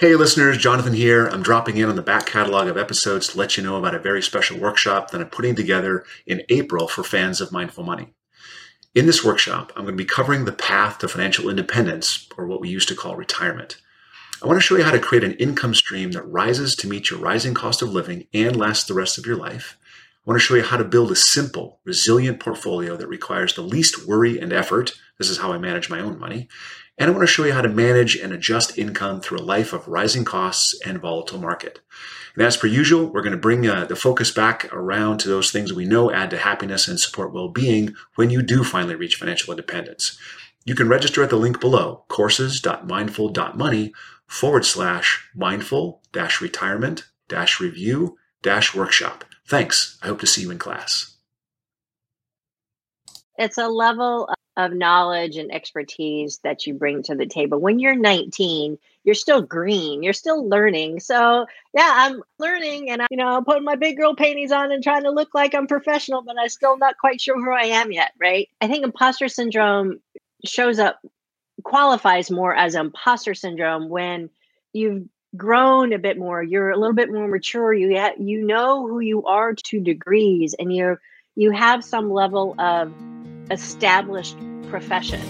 Hey, listeners, Jonathan here. I'm dropping in on the back catalog of episodes to let you know about a very special workshop that I'm putting together in April for fans of Mindful Money. In this workshop, I'm going to be covering the path to financial independence, or what we used to call retirement. I want to show you how to create an income stream that rises to meet your rising cost of living and lasts the rest of your life. I want to show you how to build a simple, resilient portfolio that requires the least worry and effort. This is how I manage my own money. And I want to show you how to manage and adjust income through a life of rising costs and volatile market. And as per usual, we're going to bring uh, the focus back around to those things we know add to happiness and support well being when you do finally reach financial independence. You can register at the link below courses.mindful.money forward slash mindful dash retirement dash review dash workshop. Thanks. I hope to see you in class. It's a level of knowledge and expertise that you bring to the table. When you're 19, you're still green, you're still learning. So, yeah, I'm learning and I, you know, I'm putting my big girl panties on and trying to look like I'm professional, but I'm still not quite sure who I am yet, right? I think imposter syndrome shows up qualifies more as imposter syndrome when you've grown a bit more, you're a little bit more mature, you ha- you know who you are to degrees and you're you have some level of established profession.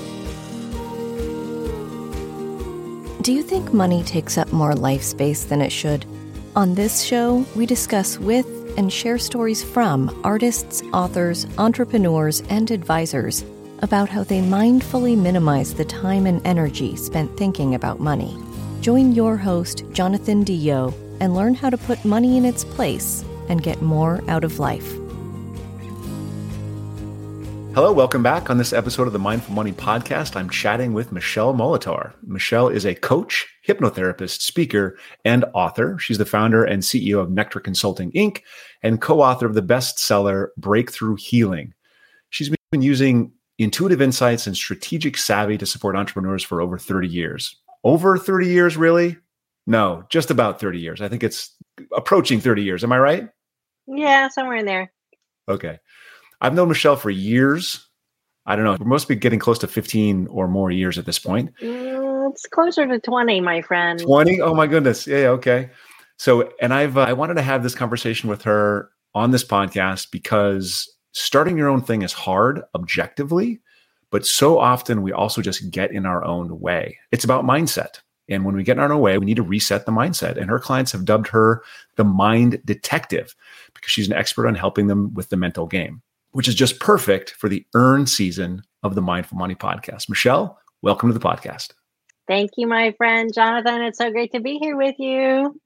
Do you think money takes up more life space than it should? On this show, we discuss with and share stories from artists, authors, entrepreneurs, and advisors about how they mindfully minimize the time and energy spent thinking about money. Join your host, Jonathan DeYoe, and learn how to put money in its place and get more out of life. Hello, welcome back on this episode of the Mindful Money Podcast. I'm chatting with Michele Molitor. Michele is a coach, hypnotherapist, speaker, and author. She's the founder and CEO of Nectar Consulting Inc. and co author of the bestseller Breakthrough Healing. She's been using intuitive insights and strategic savvy to support entrepreneurs for over 30 years. Over 30 years, really? No, just about 30 years. I think it's approaching 30 years. Am I right? Yeah, somewhere in there. Okay. I've known Michele for years. I don't know. We must be getting close to 15 or more years at this point. Mm, it's closer to 20, my friend. 20? Oh my goodness. Yeah, okay. So, and I've uh, I wanted to have this conversation with her on this podcast because starting your own thing is hard objectively, but so often we also just get in our own way. It's about mindset. And when we get in our own way, we need to reset the mindset. And her clients have dubbed her the mind detective because she's an expert on helping them with the mental game which is just perfect for the earn season of the Mindful Money podcast. Michele, welcome to the podcast. Thank you, my friend Jonathan. It's so great to be here with you.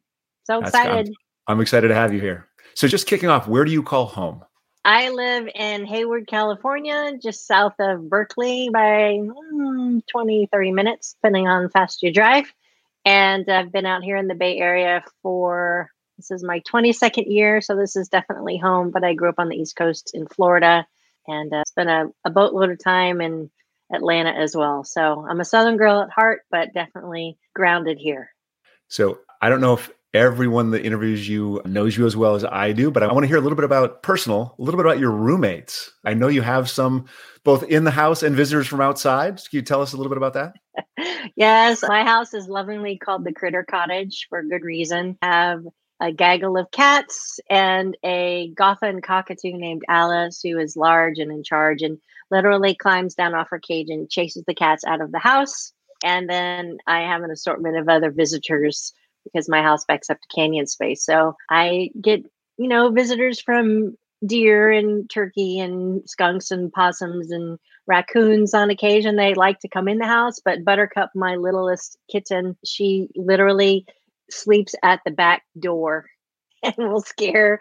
So excited. I'm, I'm excited to have you here. So, just kicking off, where do you call home? I live in Hayward, California, just south of Berkeley by mm, 20, 30 minutes, depending on fast you drive. And I've been out here in the Bay Area for this is my 22nd year, so this is definitely home. But I grew up on the East Coast in Florida and uh, spent a, a boatload of time in Atlanta as well. So I'm a Southern girl at heart, but definitely grounded here. So I don't know if everyone that interviews you knows you as well as I do, but I want to hear a little bit about personal, a little bit about your roommates. I know you have some both in the house and visitors from outside. Can you tell us a little bit about that? yes, my house is lovingly called the Critter Cottage for good reason. I have a gaggle of cats and a Goffin cockatoo named Alice, who is large and in charge and literally climbs down off her cage and chases the cats out of the house. And then I have an assortment of other visitors because my house backs up to canyon space. So I get, you know, visitors from deer and turkey and skunks and possums and raccoons on occasion. They like to come in the house, but Buttercup, my littlest kitten, she literally sleeps at the back door and will scare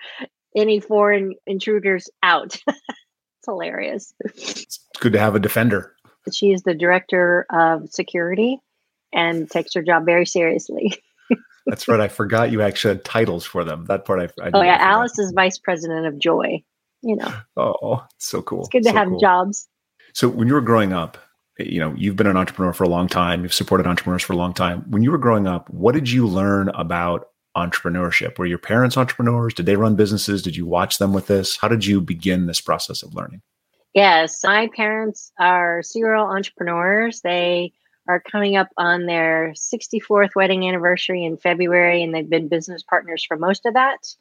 any foreign intruders out. it's hilarious. It's good to have a defender. She is the director of security and takes her job very seriously. That's right. I forgot you actually had titles for them. That part I. I oh yeah, Alice is vice president of Joy. You know. Oh, so cool. It's good to so have cool. jobs. So when you were growing up, you know you've been an entrepreneur for a long time you've supported entrepreneurs for a long time. When you were growing up what did you learn about entrepreneurship? Were your parents entrepreneurs? Did they run businesses? Did you watch them with this? How did you begin this process of learning? Yes my parents are serial entrepreneurs. They are coming up on their 64th wedding anniversary in February, and they've been business partners for most of that.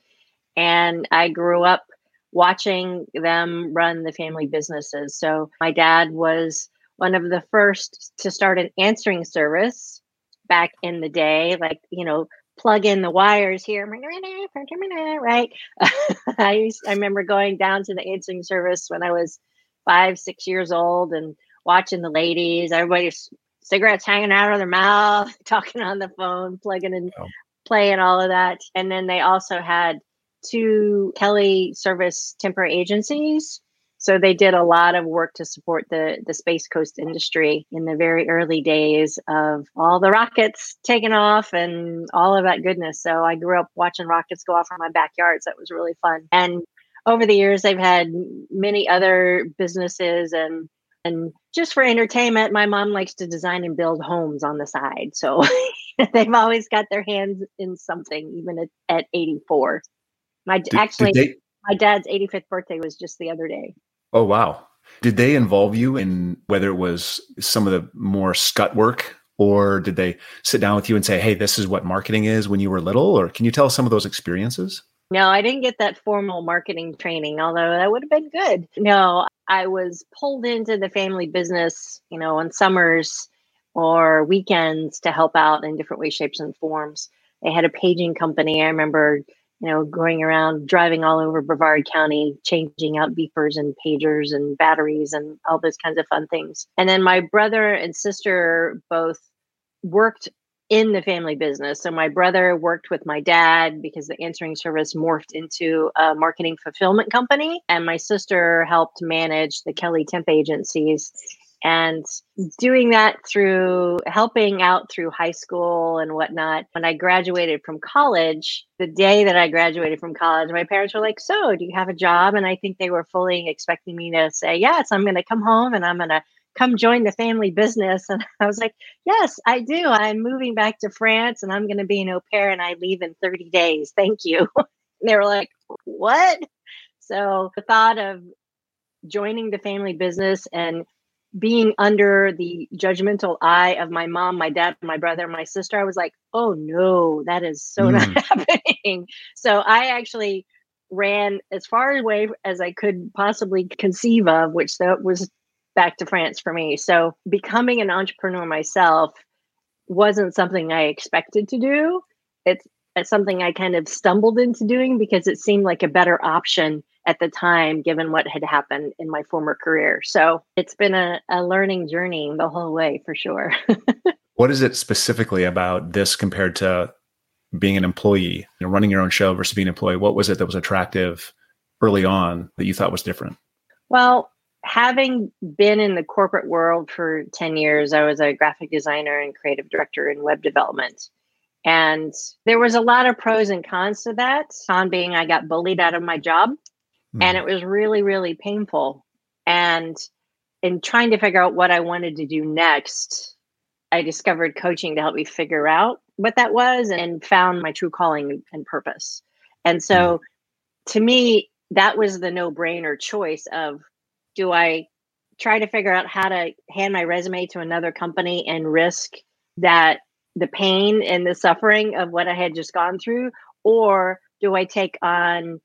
And I grew up watching them run the family businesses. So my dad was one of the first to start an answering service back in the day, like, you know, plug in the wires here, right? I used, I remember going down to the answering service when I was five, six years old and watching the ladies, everybody's cigarettes hanging out of their mouth, talking on the phone, plugging in, oh. playing all of that. And then they also had two Kelly service temporary agencies. So they did a lot of work to support the, the Space Coast industry in the very early days of all the rockets taking off and all of that goodness. So I grew up watching rockets go off in my backyards. That was really fun. And over the years, they've had many other businesses and and just for entertainment, my mom likes to design and build homes on the side. So they've always got their hands in something, even at, at 84. My did, actually, did they, my dad's 85th birthday was just the other day. Oh wow! Did they involve you in whether it was some of the more scut work, or did they sit down with you and say, "Hey, this is what marketing is" when you were little? Or can you tell us some of those experiences? No, I didn't get that formal marketing training, although that would have been good. No, I was pulled into the family business, you know, on summers or weekends to help out in different ways, shapes, and forms. They had a paging company. I remember you know, going around driving all over Brevard County, changing out beepers and pagers and batteries and all those kinds of fun things. And then my brother and sister both worked in the family business. So my brother worked with my dad because the answering service morphed into a marketing fulfillment company. And my sister helped manage the Kelly temp agencies and doing that through helping out through high school and whatnot. When I graduated from college, the day that I graduated from college, my parents were like, So, do you have a job? And I think they were fully expecting me to say, Yes, I'm going to come home and I'm going to come join the family business. And I was like, Yes, I do. I'm moving back to France and I'm going to be an au pair and I leave in 30 days. Thank you. they were like, What? So the thought of joining the family business and being under the judgmental eye of my mom, my dad, my brother, my sister, I was like, oh no, that is so mm. not happening. So I actually ran as far away as I could possibly conceive of, which that was back to France for me. So becoming an entrepreneur myself wasn't something I expected to do. It's, it's something I kind of stumbled into doing because it seemed like a better option at the time, given what had happened in my former career. So it's been a, a learning journey the whole way for sure. what is it specifically about this compared to being an employee, you know, running your own show versus being an employee? What was it that was attractive early on that you thought was different? Well, having been in the corporate world for 10 years, I was a graphic designer and creative director in web development. And there was a lot of pros and cons to that. Con being I got bullied out of my job mm. and it was really really painful and in trying to figure out what i wanted to do next i discovered coaching to help me figure out what that was and found my true calling and purpose and so mm. to me that was the no-brainer choice of do i try to figure out how to hand my resume to another company and risk that the pain and the suffering of what i had just gone through or do i take on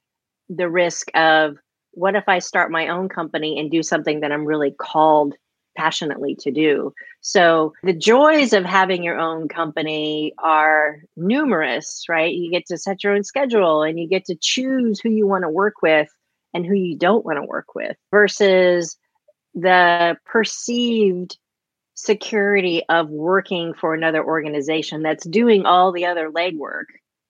the risk of what if I start my own company and do something that I'm really called passionately to do. So the joys of having your own company are numerous, right? You get to set your own schedule and you get to choose who you want to work with and who you don't want to work with versus the perceived security of working for another organization that's doing all the other legwork,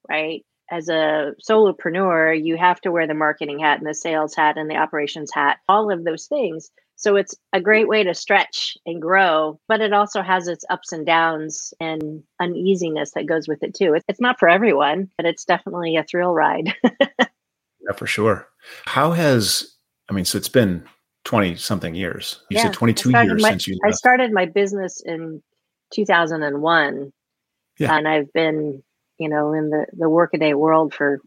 right? As a solopreneur, you have to wear the marketing hat and the sales hat and the operations hat, all of those things. So it's a great way to stretch and grow, but it also has its ups and downs and uneasiness that goes with it too. It's not for everyone, but it's definitely a thrill ride. yeah, for sure. How has, I mean, so it's been 20 something years. You yeah, said 22 years my, since you. Left. I started my business in 2001. Yeah. And I've been you know, in the, the workaday world for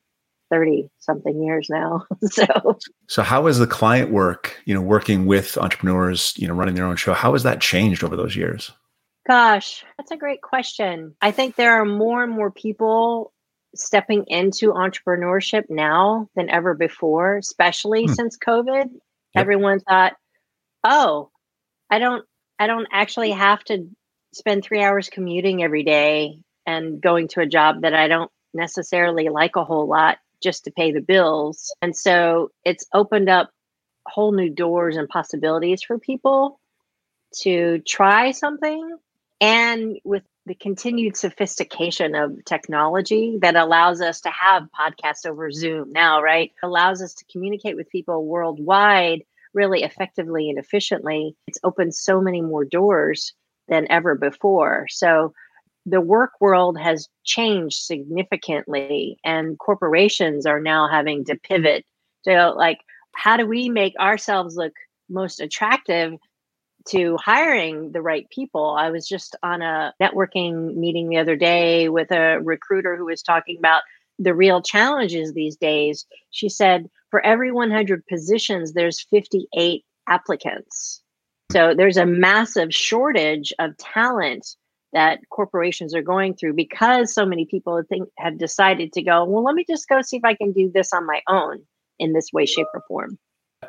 30 something years now. so, so how has the client work, you know, working with entrepreneurs, you know, running their own show, how has that changed over those years? Gosh, that's a great question. I think there are more and more people stepping into entrepreneurship now than ever before, especially hmm. since COVID. Yep. Everyone thought, "Oh, I don't I don't actually have to spend 3 hours commuting every day and going to a job that I don't necessarily like a whole lot just to pay the bills." And so it's opened up whole new doors and possibilities for people to try something and with the continued sophistication of technology that allows us to have podcasts over Zoom now, right? Allows us to communicate with people worldwide really effectively and efficiently. It's opened so many more doors than ever before. So the work world has changed significantly, and corporations are now having to pivot to like, how do we make ourselves look most attractive to hiring the right people. I was just on a networking meeting the other day with a recruiter who was talking about the real challenges these days. She said for every 100 positions, there's 58 applicants. So there's a massive shortage of talent that corporations are going through because so many people think have decided to go, well, let me just go see if I can do this on my own in this way, shape, or form.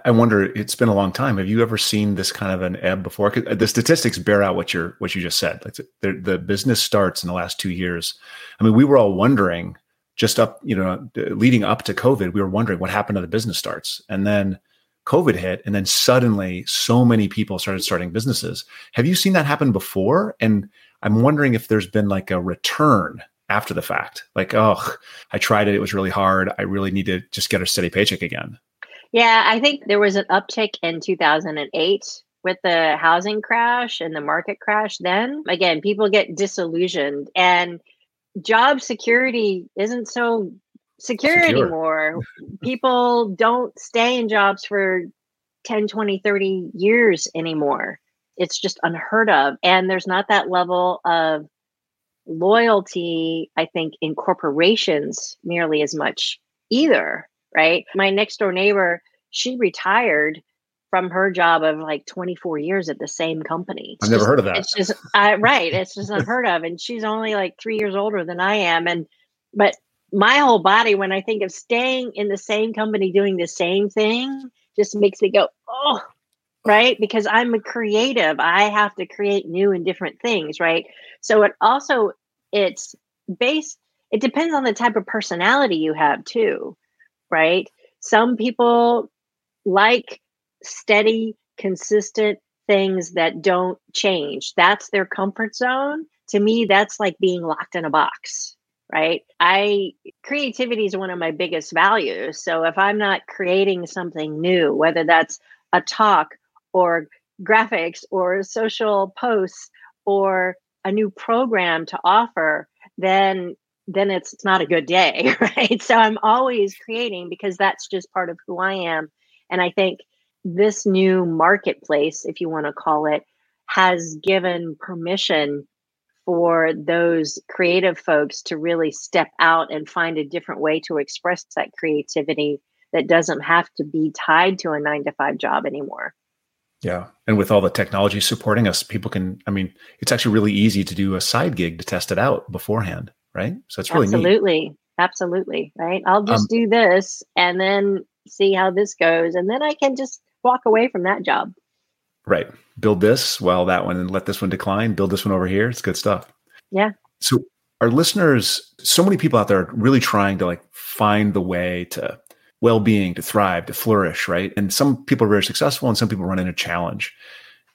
I wonder. It's been a long time. Have you ever seen this kind of an ebb before? Uh, the statistics bear out what you're what you just said. Like the, the business starts in the last two years. I mean, we were all wondering just up, you know, leading up to COVID, we were wondering what happened to the business starts, and then COVID hit, and then suddenly so many people started starting businesses. Have you seen that happen before? And I'm wondering if there's been like a return after the fact, like, oh, I tried it, it was really hard. I really need to just get a steady paycheck again. Yeah, I think there was an uptick in 2008 with the housing crash and the market crash. Then again, people get disillusioned and job security isn't so secure, secure. anymore. people don't stay in jobs for 10, 20, 30 years anymore. It's just unheard of. And there's not that level of loyalty, I think, in corporations nearly as much either right? My next door neighbor, she retired from her job of like 24 years at the same company. It's I've never heard of that. It's just I, right. It's just unheard of. And she's only like three years older than I am. And but my whole body, when I think of staying in the same company doing the same thing, just makes me go, oh, right? Because I'm a creative. I have to create new and different things, right? So it also it's based, it depends on the type of personality you have too right? Some people like steady, consistent things that don't change. That's their comfort zone. To me, that's like being locked in a box, right? I creativity is one of my biggest values. So if I'm not creating something new, whether that's a talk or graphics or social posts or a new program to offer, then then it's, not a good day, right? So I'm always creating because that's just part of who I am. And I think this new marketplace, if you want to call it, has given permission for those creative folks to really step out and find a different way to express that creativity that doesn't have to be tied to a nine to five job anymore. Yeah. And with all the technology supporting us, people can, I mean, it's actually really easy to do a side gig to test it out beforehand right? So it's really absolutely, neat. absolutely, right. I'll just um, do this and then see how this goes, and then I can just walk away from that job. Right. Build this while that one and let this one decline. Build this one over here. It's good stuff. Yeah. So our listeners, so many people out there are really trying to like find the way to well-being, to thrive, to flourish, right? And some people are very successful and some people run into challenge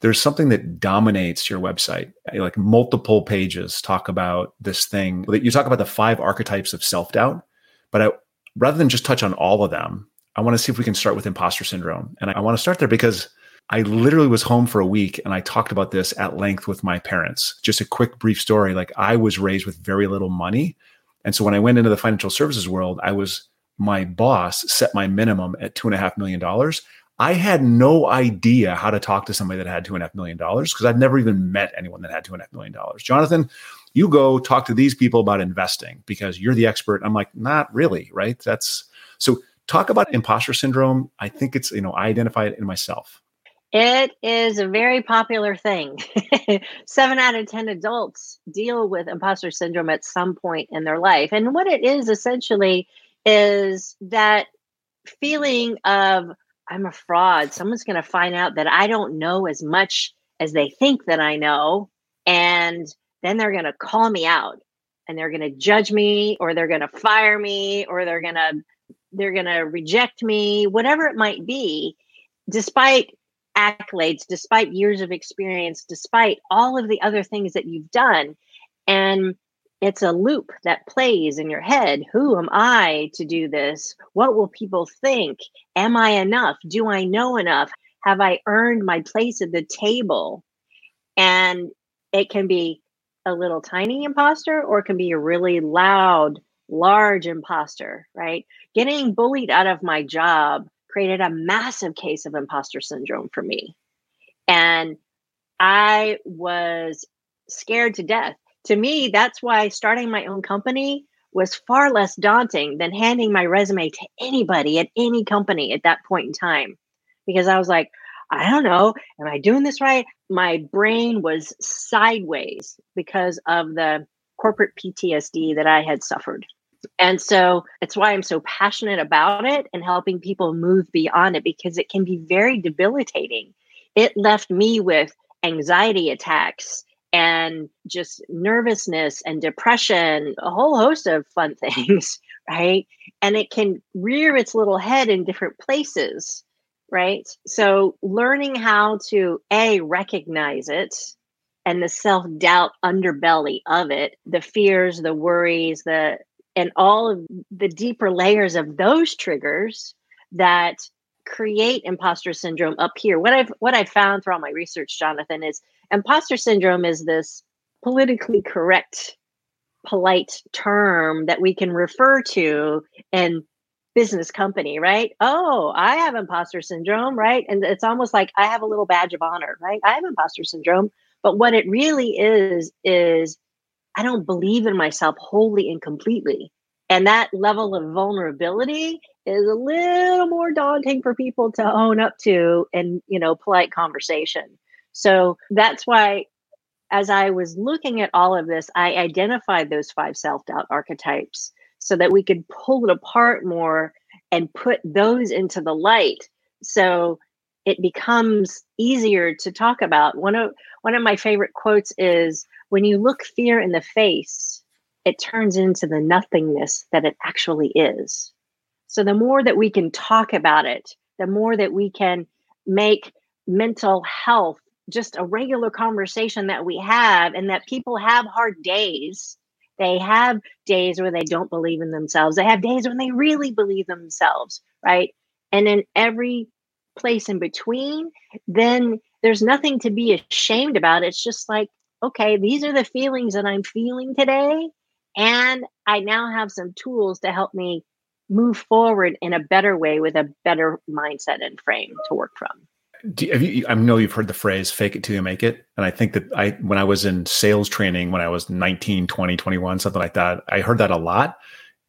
there's something that dominates your website. Like multiple pages talk about this thing. That you talk about the five archetypes of self doubt, but I, rather than just touch on all of them, I want to see if we can start with imposter syndrome. And I want to start there because I literally was home for a week and I talked about this at length with my parents. Just a quick, brief story. Like I was raised with very little money. And so when I went into the financial services world, I was my boss set my minimum at two and a half million dollars. I had no idea how to talk to somebody that had two and a half million dollars because I've never even met anyone that had two and a half million dollars. Jonathan, you go talk to these people about investing because you're the expert. I'm like, not really, right? That's so talk about imposter syndrome. I think it's, you know, I identify it in myself. It is a very popular thing. Seven out of 10 adults deal with imposter syndrome at some point in their life. And what it is essentially is that feeling of, I'm a fraud. Someone's going to find out that I don't know as much as they think that I know. And then they're going to call me out and they're going to judge me or they're going to fire me or they're going to they're going to reject me whatever it might be despite accolades despite years of experience despite all of the other things that you've done and it's a loop that plays in your head who am i to do this what will people think am i enough do i know enough have i earned my place at the table and it can be a little tiny imposter or it can be a really loud, large imposter, right? Getting bullied out of my job created a massive case of imposter syndrome for me. And I was scared to death. To me, that's why starting my own company was far less daunting than handing my resume to anybody at any company at that point in time. Because I was like, I don't know, am I doing this right? My brain was sideways because of the corporate PTSD that I had suffered. And so it's why I'm so passionate about it and helping people move beyond it because it can be very debilitating. It left me with anxiety attacks and just nervousness and depression, a whole host of fun things, right? And it can rear its little head in different places right? So learning how to A, recognize it and the self doubt underbelly of it, the fears, the worries, the and all of the deeper layers of those triggers that create imposter syndrome up here. What I've what I've found through all my research, Jonathan, is imposter syndrome is this politically correct, polite term that we can refer to in business company, right? Oh, I have imposter syndrome, right? And it's almost like I have a little badge of honor, right? I have imposter syndrome. But what it really is, is I don't believe in myself wholly and completely. And that level of vulnerability is a little more daunting for people to own up to in, you know, polite conversation. So that's why as I was looking at all of this, I identified those five self doubt archetypes so that we could pull it apart more and put those into the light. So it becomes easier to talk about. One of one of my favorite quotes is when you look fear in the face it turns into the nothingness that it actually is. So the more that we can talk about it the more that we can make mental health just a regular conversation that we have and that people have hard days they have days where they don't believe in themselves. They have days when they really believe themselves, right? And in every place in between, then there's nothing to be ashamed about. It's just like, okay, these are the feelings that I'm feeling today. And I now have some tools to help me move forward in a better way with a better mindset and frame to work from do, you, I know you've heard the phrase fake it till you make it. And I think that I, when I was in sales training, when I was 19, 20, 21, something like that, I heard that a lot.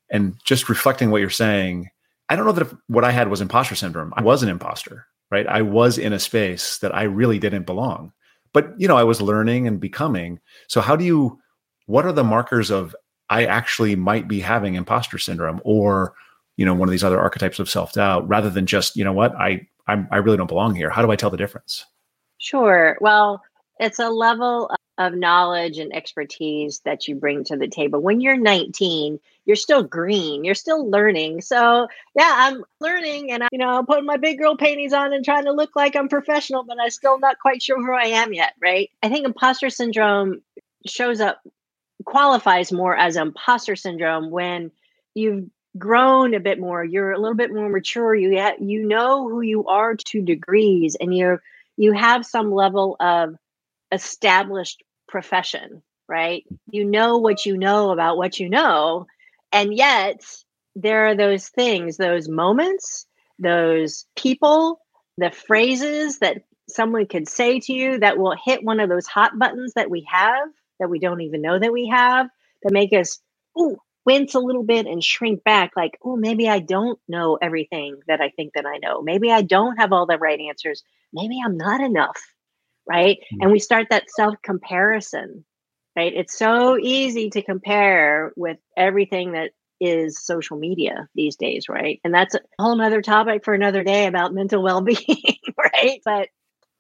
And just reflecting what you're saying, I don't know that if what I had was imposter syndrome. I was an imposter, right? I was in a space that I really didn't belong. But, you know, I was learning and becoming. So how do you, what are the markers of I actually might be having imposter syndrome or, you know, one of these other archetypes of self doubt rather than just, you know what, I, I'm, I really don't belong here. How do I tell the difference? Sure. Well, it's a level of knowledge and expertise that you bring to the table. When you're 19, you're still green, you're still learning. So, yeah, I'm learning and I, you know, I'm putting my big girl panties on and trying to look like I'm professional, but I'm still not quite sure who I am yet, right? I think imposter syndrome shows up qualifies more as imposter syndrome when you've grown a bit more you're a little bit more mature you ha- you know who you are to degrees and you're you have some level of established profession right? You know what you know about what you know and yet there are those things those moments those people the phrases that someone could say to you that will hit one of those hot buttons that we have that we don't even know that we have that make us ooh wince a little bit and shrink back like oh maybe i don't know everything that i think that i know. Maybe i don't have all the right answers. Maybe i'm not enough right? Mm-hmm. and we start that self comparison right? It's so easy to compare with everything that is social media these days right? And that's a whole nother topic for another day about mental well-being right? But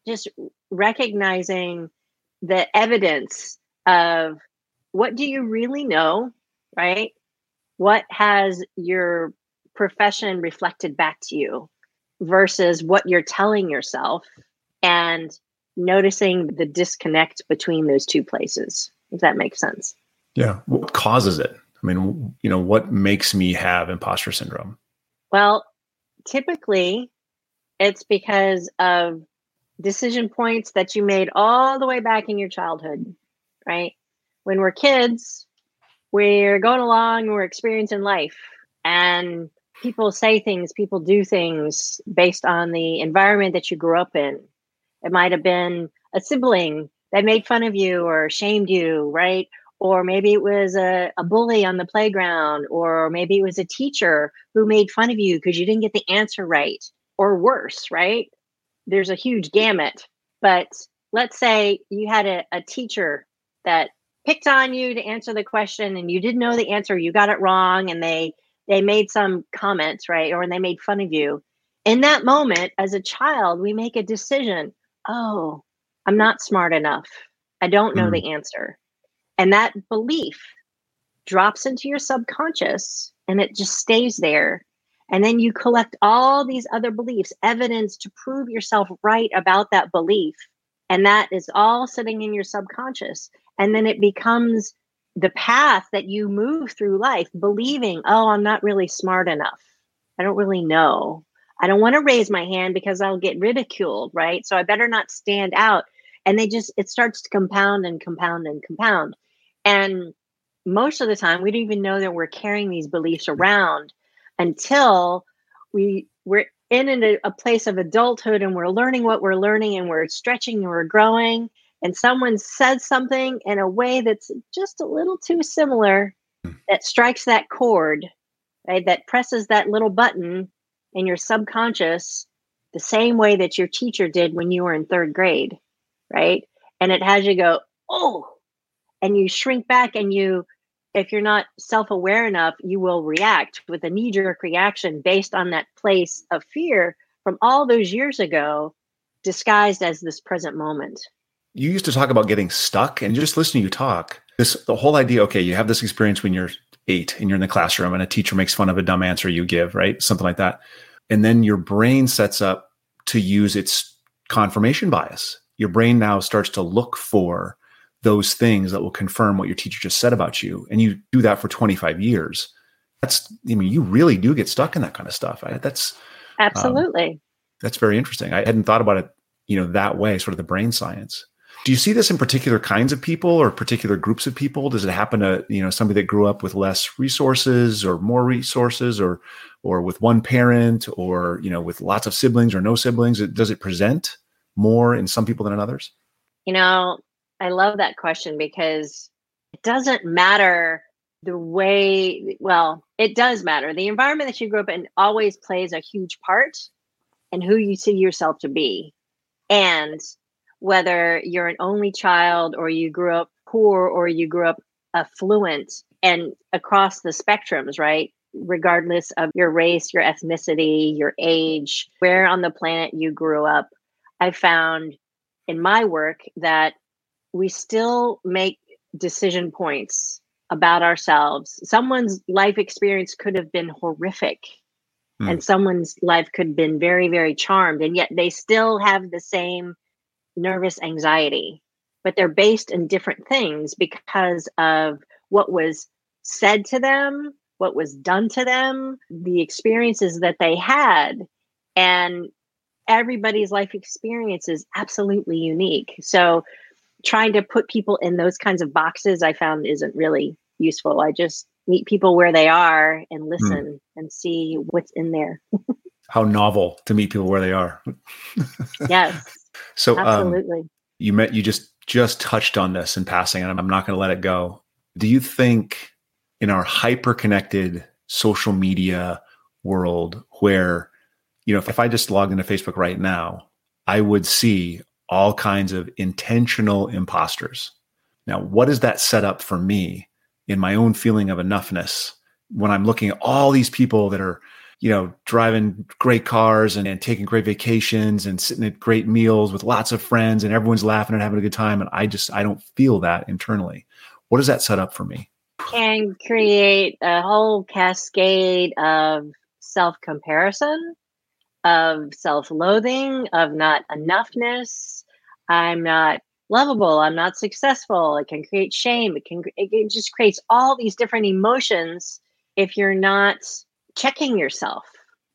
just recognizing the evidence of what do you really know right? What has your profession reflected back to you versus what you're telling yourself and noticing the disconnect between those two places if that makes sense? Yeah. What causes it? I mean you know what makes me have imposter syndrome? Well typically it's because of decision points that you made all the way back in your childhood right? When we're kids we're going along, we're experiencing life, and people say things, people do things based on the environment that you grew up in. It might have been a sibling that made fun of you or shamed you, right? Or maybe it was a, a bully on the playground, or maybe it was a teacher who made fun of you because you didn't get the answer right, or worse, right? There's a huge gamut. But let's say you had a, a teacher that picked on you to answer the question and you didn't know the answer you got it wrong and they they made some comments right or they made fun of you. In that moment as a child we make a decision oh i'm not smart enough. I don't know mm. the answer. And that belief drops into your subconscious and it just stays there. And then you collect all these other beliefs evidence to prove yourself right about that belief. And that is all sitting in your subconscious and then it becomes the path that you move through life believing, oh, I'm not really smart enough. I don't really know. I don't want to raise my hand because I'll get ridiculed, right? So I better not stand out. And they just, it starts to compound and compound and compound. And most of the time, we don't even know that we're carrying these beliefs around until we we're in a, a place of adulthood and we're learning what we're learning and we're stretching and we're growing and someone says something in a way that's just a little too similar hmm. that strikes that chord right that presses that little button in your subconscious the same way that your teacher did when you were in third grade right and it has you go oh and you shrink back and you if you're not self-aware enough you will react with a knee-jerk reaction based on that place of fear from all those years ago disguised as this present moment you used to talk about getting stuck and just listening to you talk. This the whole idea okay you have this experience when you're eight and you're in the classroom and a teacher makes fun of a dumb answer you give right? Something like that. And then your brain sets up to use its confirmation bias. Your brain now starts to look for those things that will confirm what your teacher just said about you. And you do that for 25 years. That's i mean you really do get stuck in that kind of stuff. I, that's um, absolutely. um, that's very interesting. I hadn't thought about it you know that way sort of the brain science do you see this in particular kinds of people or particular groups of people? Does it happen to you know somebody that grew up with less resources or more resources, or or with one parent, or you know with lots of siblings or no siblings? Does it present more in some people than in others? You know, I love that question because it doesn't matter the way. Well, it does matter. The environment that you grew up in always plays a huge part in who you see yourself to be, and whether you're an only child or you grew up poor or you grew up affluent and across the spectrums, right? Regardless of your race, your ethnicity, your age, where on the planet you grew up, I found in my work that we still make decision points about ourselves. Someone's life experience could have been horrific. Mm. And someone's life could have been very, very charmed. And yet they still have the same nervous anxiety, but they're based in different things because of what was said to them, what was done to them, the experiences that they had. And everybody's life experience is absolutely unique. So trying to put people in those kinds of boxes I found isn't really useful. I just meet people where they are and hmm. listen mm. and see what's in there. How novel to meet people where they are. yes. So um, absolutely, um, you met you just just touched on this in passing, and I'm not going to let it go. Do you think in our hyper connected social media world where, you know, if, if I just logged into Facebook right now, I would see all kinds of intentional imposters. Now, what is that set up for me in my own feeling of enoughness when I'm looking at all these people that are, you know, driving great cars and, and taking great vacations and sitting at great meals with lots of friends and everyone's laughing and having a good time. And I just, I don't feel that internally. What does that set up for me? Can create a whole cascade of self comparison, of self loathing, of not enoughness. I'm not lovable. I'm not successful. It can create shame. It can, it just creates all these different emotions if you're not checking yourself,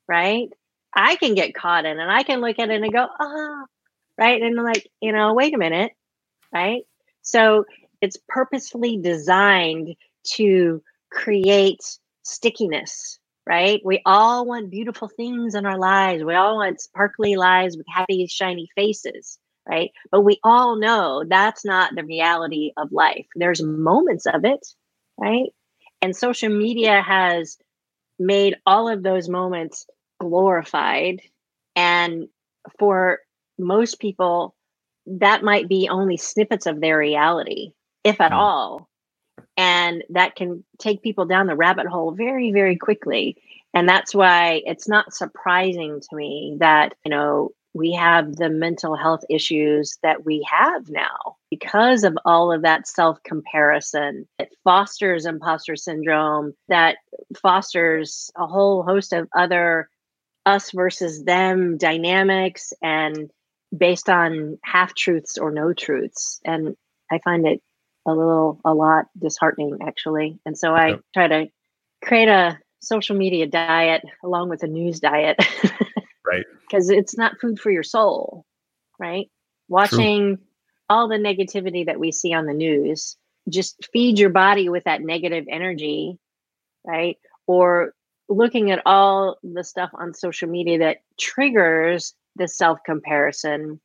right? I can get caught in and I can look at it and go, oh, right. And like, you know, wait a minute, right? So it's purposefully designed to create stickiness, right? We all want beautiful things in our lives. We all want sparkly lives with happy, shiny faces, right? But we all know that's not the reality of life. There's moments of it, right? And social media has made all of those moments glorified. And for most people, that might be only snippets of their reality, if at all. And that can take people down the rabbit hole very, very quickly. And that's why it's not surprising to me that, you know, we have the mental health issues that we have now because of all of that self comparison. It fosters imposter syndrome, that fosters a whole host of other us versus them dynamics and based on half truths or no truths. And I find it a little, a lot disheartening actually. And so I yep. try to create a social media diet along with a news diet. right. Because it's not food for your soul right? Watching True. all the negativity that we see on the news just feed your body with that negative energy right? Or looking at all the stuff on social media that triggers the self comparison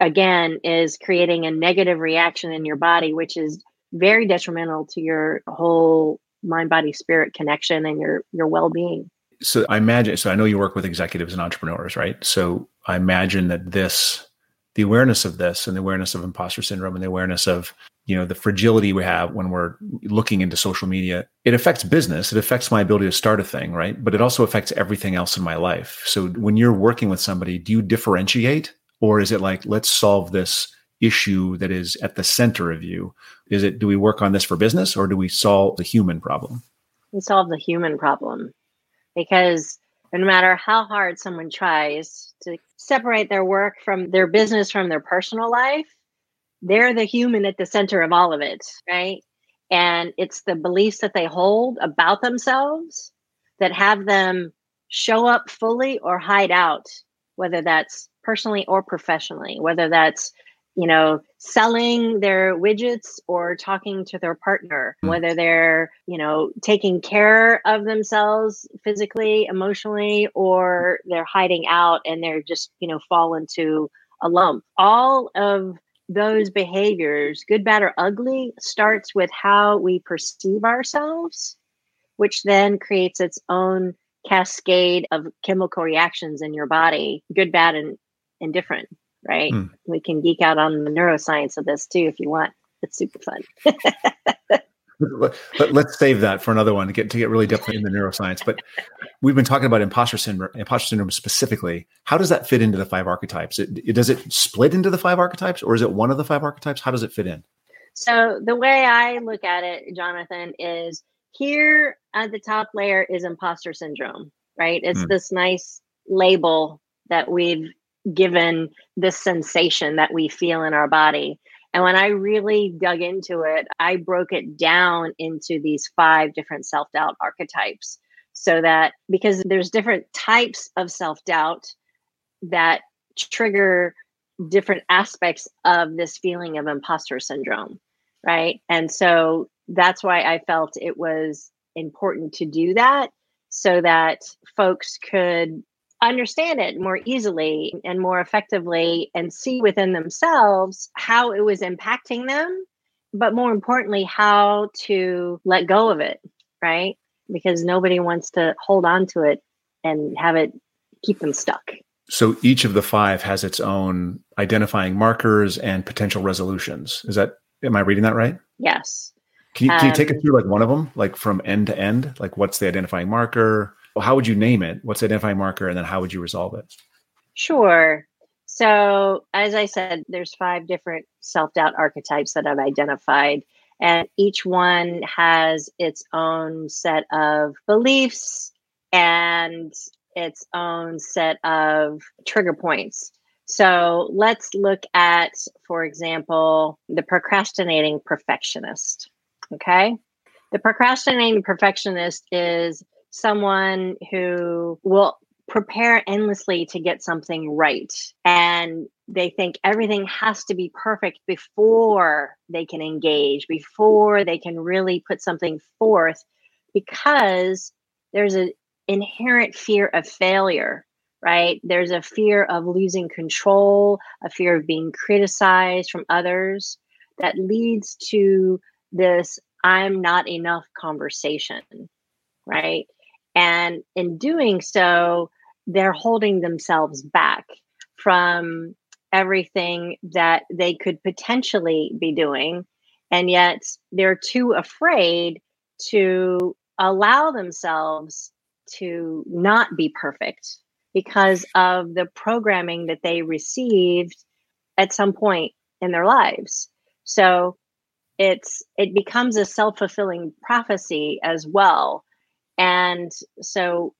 again is creating a negative reaction in your body which is very detrimental to your whole mind body spirit connection and your your well-being so I imagine, so I know you work with executives and entrepreneurs, right? So I imagine that this, the awareness of this and the awareness of imposter syndrome and the awareness of, you know, the fragility we have when we're looking into social media, it affects business. It affects my ability to start a thing, right? But it also affects everything else in my life. So when you're working with somebody, do you differentiate or is it like, let's solve this issue that is at the center of you? Is it, do we work on this for business or do we solve the human problem? We solve the human problem because no matter how hard someone tries to separate their work from their business from their personal life, they're the human at the center of all of it, right? And it's the beliefs that they hold about themselves that have them show up fully or hide out, whether that's personally or professionally, whether that's you know, selling their widgets or talking to their partner, mm. whether they're, you know, taking care of themselves physically, emotionally, or they're hiding out and they're just, you know, fall into a lump. All of those behaviors, good, bad, or ugly, starts with how we perceive ourselves, which then creates its own cascade of chemical reactions in your body, good, bad, and indifferent right? Mm. We can geek out on the neuroscience of this too if you want. It's super fun. But Let, us save that for another one to get to get really deep in the neuroscience. But we've been talking about imposter syndrome, imposter syndrome specifically. How does that fit into the five archetypes? It, it, does it split into the five archetypes, or is it one of the five archetypes? How does it fit in? So the way I look at it, Jonathan, is here at the top layer is imposter syndrome, right? It's mm. this nice label that we've given this sensation that we feel in our body. And when I really dug into it, I broke it down into these five different self doubt archetypes. So that because there's different types of self doubt that trigger different aspects of this feeling of imposter syndrome. Right. And so that's why I felt it was important to do that so that folks could understand it more easily and more effectively and see within themselves how it was impacting them but more importantly how to let go of it right? Because nobody wants to hold on to it and have it keep them stuck. So each of the five has its own identifying markers and potential resolutions. Is that am I reading that right? Yes. Can you, can you take us um, through like one of them, like from end to end? Like what's the identifying marker? How would you name it? What's the identifying marker? And then how would you resolve it? Sure. So, as I said, there's five different self doubt archetypes that I've identified, and each one has its own set of beliefs and its own set of trigger points. So, let's look at, for example, the procrastinating perfectionist. Okay. The procrastinating perfectionist is someone who will prepare endlessly to get something right. And they think everything has to be perfect before they can engage, before they can really put something forth, because there's an inherent fear of failure, right? There's a fear of losing control, a fear of being criticized from others that leads to this I'm not enough conversation, right? And in doing so, they're holding themselves back from everything that they could potentially be doing. And yet they're too afraid to allow themselves to not be perfect because of the programming that they received at some point in their lives. So it's it becomes a self-fulfilling prophecy as well. And so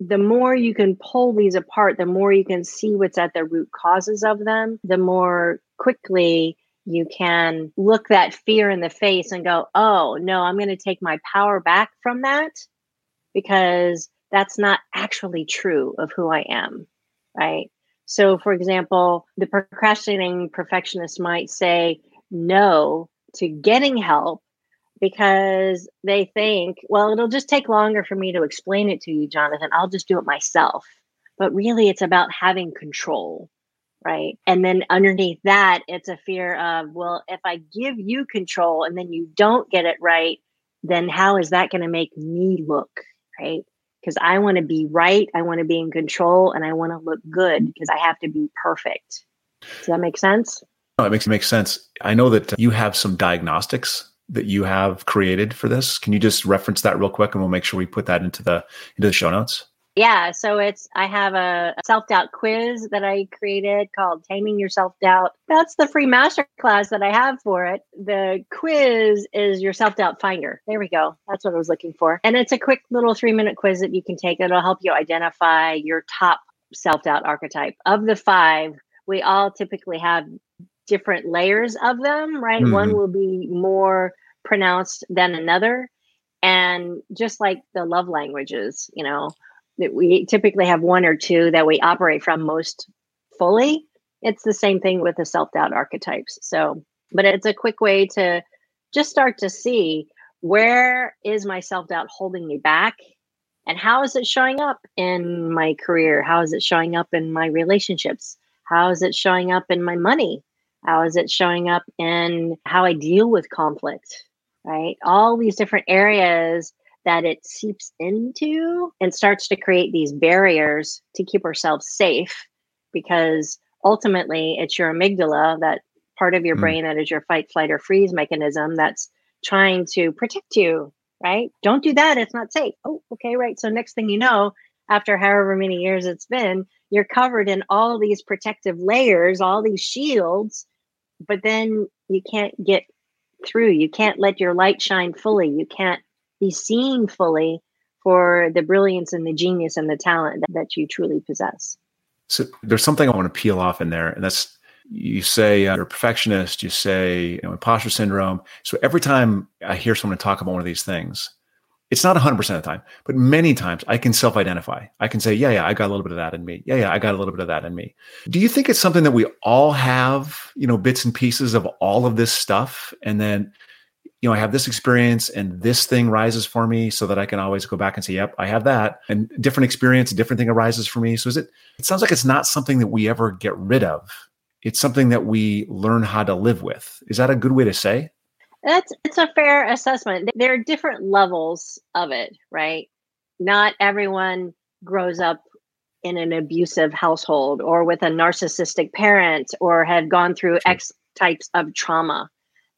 the more you can pull these apart, the more you can see what's at the root causes of them, the more quickly you can look that fear in the face and go, oh, no, I'm going to take my power back from that because that's not actually true of who I am. Right. So, for example, the procrastinating perfectionist might say no to getting help because they think, well, it'll just take longer for me to explain it to you, Jonathan. I'll just do it myself. But really, it's about having control, right? And then underneath that, it's a fear of, well, if I give you control and then you don't get it right, then how is that going to make me look, right? Because I want to be right, I want to be in control, and I want to look good because I have to be perfect. Does that make sense? No, it makes it makes sense. I know that you have some diagnostics that you have created for this. Can you just reference that real quick and we'll make sure we put that into the into the show notes? Yeah, so it's I have a self-doubt quiz that I created called Taming Your Self-Doubt. That's the free masterclass that I have for it. The quiz is your self-doubt finder. There we go. That's what I was looking for. And it's a quick little 3-minute quiz that you can take that'll help you identify your top self-doubt archetype. Of the 5, we all typically have different layers of them, right? Mm-hmm. One will be more pronounced than another. And just like the love languages, you know, that we typically have one or two that we operate from most fully. It's the same thing with the self doubt archetypes. So, but it's a quick way to just start to see where is my self doubt holding me back and how is it showing up in my career? How is it showing up in my relationships? How is it showing up in my money? How is it showing up in how I deal with conflict? Right? All these different areas that it seeps into and starts to create these barriers to keep ourselves safe because ultimately it's your amygdala, that part of your mm. brain that is your fight, flight, or freeze mechanism that's trying to protect you, right? Don't do that. It's not safe. Oh, okay, right. So, next thing you know, after however many years it's been, you're covered in all these protective layers, all these shields but then you can't get through. You can't let your light shine fully. You can't be seen fully for the brilliance and the genius and the talent that, you truly possess. So there's something I want to peel off in there, and that's you say uh, you're a perfectionist, you say you know, imposter syndrome. So every time I hear someone talk about one of these things, it's not 100% of the time, but many times I can self identify. I can say, yeah, yeah, I got a little bit of that in me. Yeah, yeah, I got a little bit of that in me. Do you think it's something that we all have, you know, bits and pieces of all of this stuff? And then, you know, I have this experience and this thing rises for me so that I can always go back and say, yep, I have that. And different experience, a different thing arises for me. So is it, it sounds like it's not something that we ever get rid of. It's something that we learn how to live with. Is that a good way to say? That's it's a fair assessment. There are different levels of it, right? Not everyone grows up in an abusive household or with a narcissistic parent or had gone through X types of trauma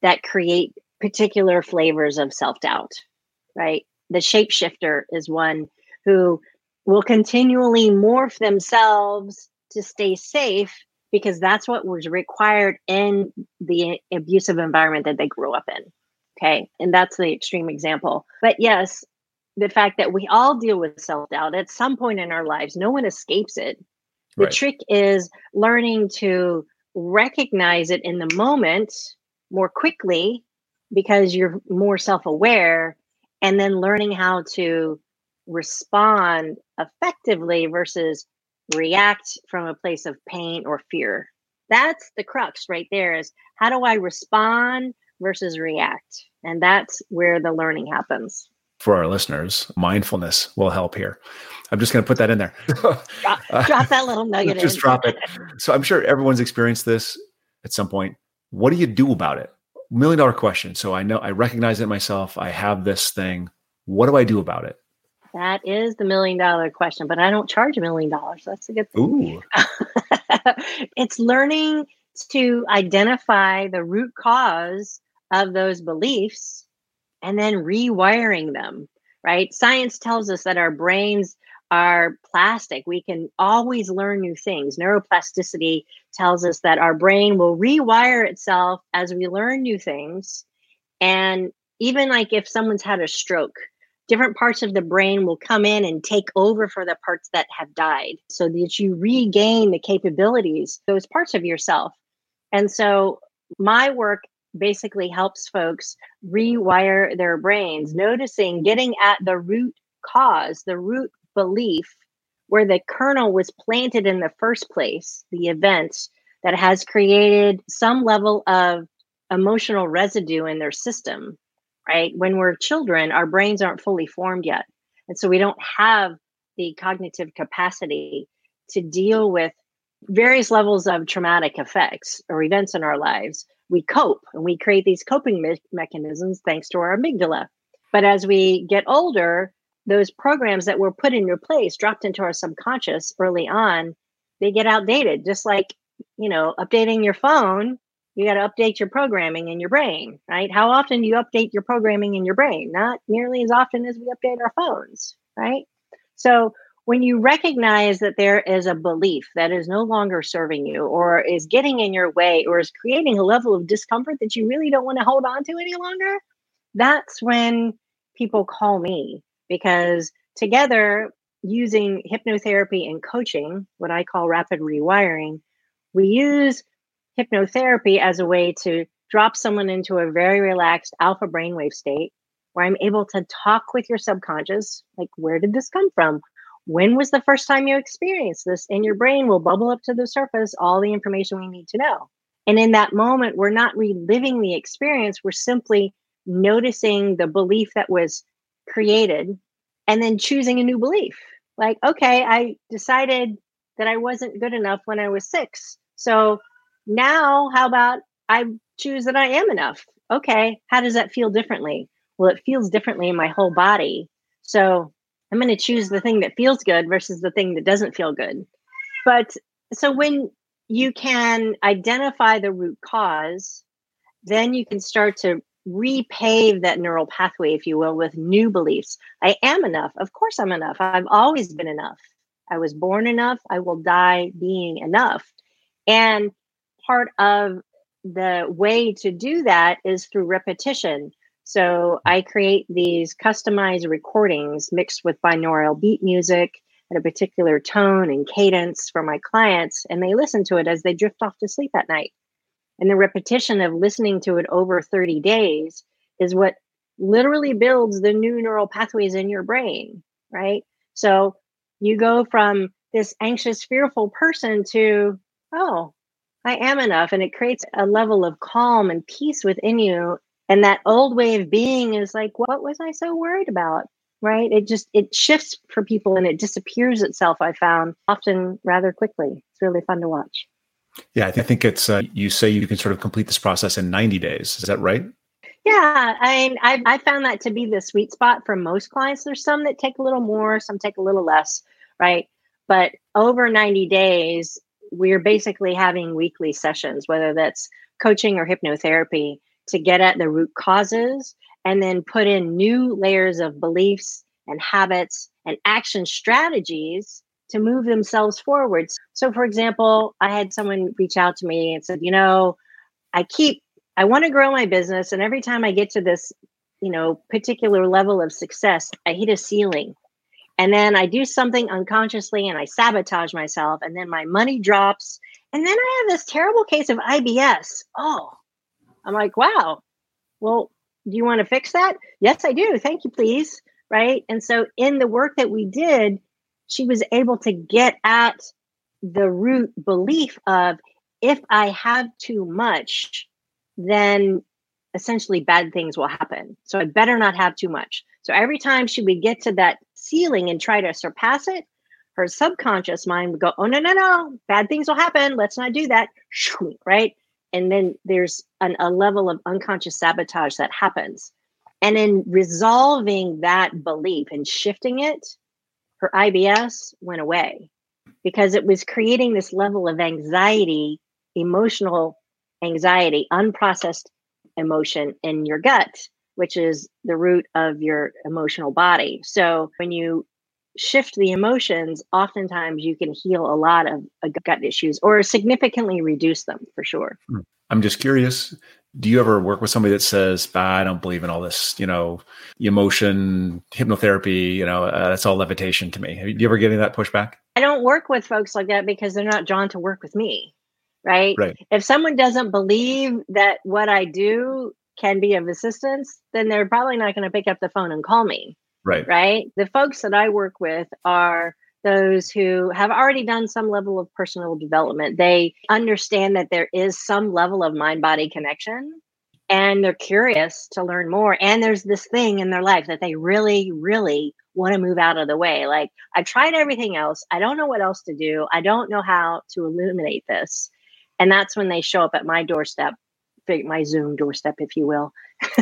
that create particular flavors of self-doubt, right? The shapeshifter is one who will continually morph themselves to stay safe because that's what was required in the abusive environment that they grew up in. Okay. And that's the extreme example. But yes, the fact that we all deal with self doubt at some point in our lives, no one escapes it. The right. trick is learning to recognize it in the moment more quickly because you're more self aware, and then learning how to respond effectively versus react from a place of pain or fear. That's the crux right there is how do I respond versus react? And that's where the learning happens. For our listeners, mindfulness will help here. I'm just going to put that in there. drop, drop that little nugget. just in. drop it. So I'm sure everyone's experienced this at some point. What do you do about it? Million dollar question. So I know I recognize it myself. I have this thing. What do I do about it? That is the million dollar question, but I don't charge a million dollars. That's a good thing. it's learning to identify the root cause of those beliefs and then rewiring them, right? Science tells us that our brains are plastic. We can always learn new things. Neuroplasticity tells us that our brain will rewire itself as we learn new things. And even like if someone's had a stroke, different parts of the brain will come in and take over for the parts that have died so that you regain the capabilities, those parts of yourself. And so my work basically helps folks rewire their brains, noticing, getting at the root cause, the root belief where the kernel was planted in the first place, the events that has created some level of emotional residue in their system right? When we're children, our brains aren't fully formed yet. And so we don't have the cognitive capacity to deal with various levels of traumatic effects or events in our lives. We cope and we create these coping me- mechanisms thanks to our amygdala. But as we get older, those programs that were put in your place, dropped into our subconscious early on, they get outdated. Just like, you know, updating your phone you got to update your programming in your brain, right? How often do you update your programming in your brain? Not nearly as often as we update our phones, right? So when you recognize that there is a belief that is no longer serving you or is getting in your way or is creating a level of discomfort that you really don't want to hold on to any longer, that's when people call me because together using hypnotherapy and coaching, what I call rapid rewiring, we use hypnotherapy as a way to drop someone into a very relaxed alpha brainwave state where I'm able to talk with your subconscious like, where did this come from? When was the first time you experienced this? And your brain will bubble up to the surface all the information we need to know. And in that moment, we're not reliving the experience, we're simply noticing the belief that was created and then choosing a new belief. Like, okay, I decided that I wasn't good enough when I was six. So now, how about I choose that I am enough? Okay, how does that feel differently? Well, it feels differently in my whole body. So I'm going to choose the thing that feels good versus the thing that doesn't feel good. But so when you can identify the root cause, then you can start to repave that neural pathway, if you will, with new beliefs. I am enough. Of course, I'm enough. I've always been enough. I was born enough. I will die being enough. And part of the way to do that is through repetition. So I create these customized recordings mixed with binaural beat music and a particular tone and cadence for my clients, and they listen to it as they drift off to sleep at night. And the repetition of listening to it over 30 days is what literally builds the new neural pathways in your brain, right? So you go from this anxious, fearful person to, oh, I am enough. And it creates a level of calm and peace within you. And that old way of being is like, what was I so worried about? Right. It just, it shifts for people and it disappears itself, I found often rather quickly. It's really fun to watch. Yeah. I think it's, uh, you say you can sort of complete this process in 90 days. Is that right? Yeah, I mean, I, I found that to be the sweet spot for most clients. There's some that take a little more, some take a little less, right? But over 90 days, we're basically having weekly sessions, whether that's coaching or hypnotherapy, to get at the root causes and then put in new layers of beliefs and habits and action strategies to move themselves forwards. So, for example, I had someone reach out to me and said, You know, I keep, I want to grow my business. And every time I get to this, you know, particular level of success, I hit a ceiling. And then I do something unconsciously and I sabotage myself. And then my money drops. And then I have this terrible case of IBS. Oh, I'm like, wow. Well, do you want to fix that? Yes, I do. Thank you, please. Right. And so in the work that we did, she was able to get at the root belief of if I have too much, then essentially bad things will happen. So I better not have too much. So every time she would get to that ceiling and try to surpass it, her subconscious mind would go, Oh, no, no, no, bad things will happen. Let's not do that. Right. And then there's an, a level of unconscious sabotage that happens. And in resolving that belief and shifting it, her IBS went away because it was creating this level of anxiety, emotional anxiety, unprocessed emotion in your gut, which is the root of your emotional body. So when you shift the emotions, oftentimes you can heal a lot of uh, gut issues or significantly reduce them for sure. Hmm. I'm just curious do you ever work with somebody that says ah, i don't believe in all this you know emotion hypnotherapy you know uh, that's all levitation to me have you ever getting that pushback i don't work with folks like that because they're not drawn to work with me right right if someone doesn't believe that what i do can be of assistance then they're probably not going to pick up the phone and call me right right the folks that i work with are those who have already done some level of personal development. They understand that there is some level of mind body connection and they're curious to learn more. And there's this thing in their life that they really, really want to move out of the way. Like, I've tried everything else. I don't know what else to do. I don't know how to illuminate this. And that's when they show up at my doorstep, my Zoom doorstep, if you will.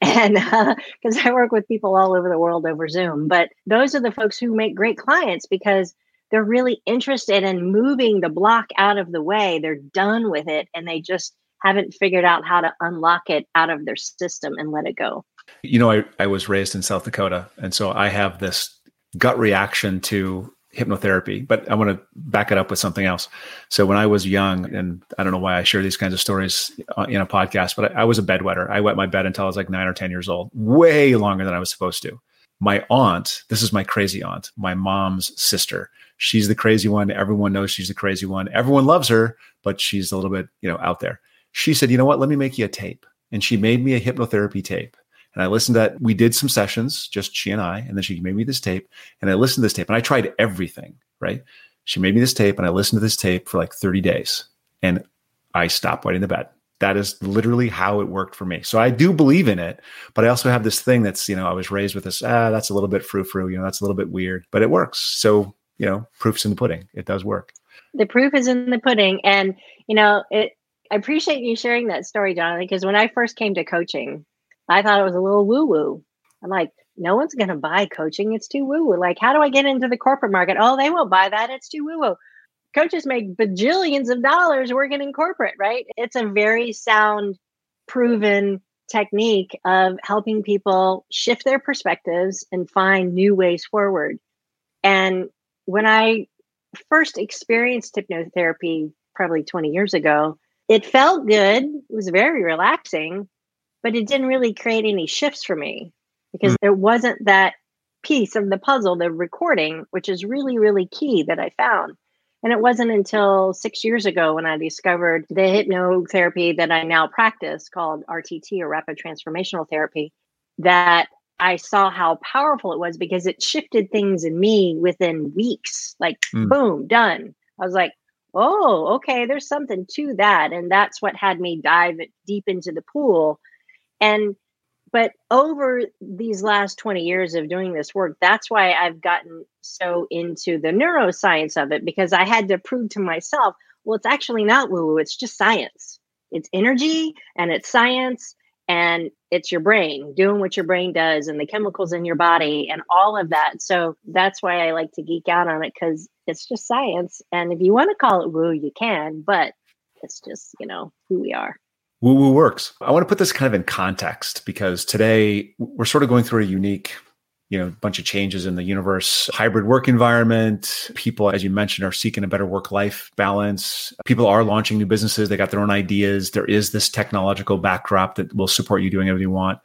and because uh, I work with people all over the world over Zoom, but those are the folks who make great clients because they're really interested in moving the block out of the way. They're done with it and they just haven't figured out how to unlock it out of their system and let it go. You know, I, I was raised in South Dakota, and so I have this gut reaction to hypnotherapy, but I want to back it up with something else. So when I was young, and I don't know why I share these kinds of stories uh, in a podcast, but I, I was a bedwetter. I wet my bed until I was like nine or 10 years old, way longer than I was supposed to. My aunt, this is my crazy aunt, my mom's sister. She's the crazy one. Everyone knows she's the crazy one. Everyone loves her, but she's a little bit, you know, out there. She said, you know what? Let me make you a tape. And she made me a hypnotherapy tape. And I listened to that. We did some sessions, just she and I, and then she made me this tape. And I listened to this tape and I tried everything, right? She made me this tape and I listened to this tape for like 30 days and I stopped wetting the bed. That is literally how it worked for me. So I do believe in it, but I also have this thing that's, you know, I was raised with this, ah, that's a little bit frou frou, you know, that's a little bit weird, but it works. So, you know, proof's in the pudding. It does work. The proof is in the pudding. And, you know, it, I appreciate you sharing that story, Jonathan, because when I first came to coaching, I thought it was a little woo woo. I'm like, no one's going to buy coaching. It's too woo woo. Like, how do I get into the corporate market? Oh, they won't buy that. It's too woo woo. Coaches make bajillions of dollars working in corporate, right? It's a very sound, proven technique of helping people shift their perspectives and find new ways forward. And when I first experienced hypnotherapy, probably 20 years ago, it felt good. It was very relaxing, but it didn't really create any shifts for me because mm. there wasn't that piece of the puzzle, the recording, which is really, really key that I found. And it wasn't until six years ago when I discovered the hypnotherapy that I now practice called RTT or rapid transformational therapy that I saw how powerful it was because it shifted things in me within weeks. Like, mm. boom, done. I was like, oh, okay, there's something to that. And that's what had me dive deep into the pool and but over these last 20 years of doing this work, that's why I've gotten so into the neuroscience of it because I had to prove to myself, well, it's actually not woo woo, it's just science. It's energy and it's science. and it's your brain doing what your brain does and the chemicals in your body and all of that. So that's why I like to geek out on it because it's just science. And if you want to call it woo, you can, but it's just, you know, who we are. Woo woo works. I want to put this kind of in context because today we're sort of going through a unique you know, bunch of changes in the universe, hybrid work environment. People, as you mentioned, are seeking a better work life balance. People are launching new businesses. They got their own ideas. There is this technological backdrop that will support you doing whatever you want.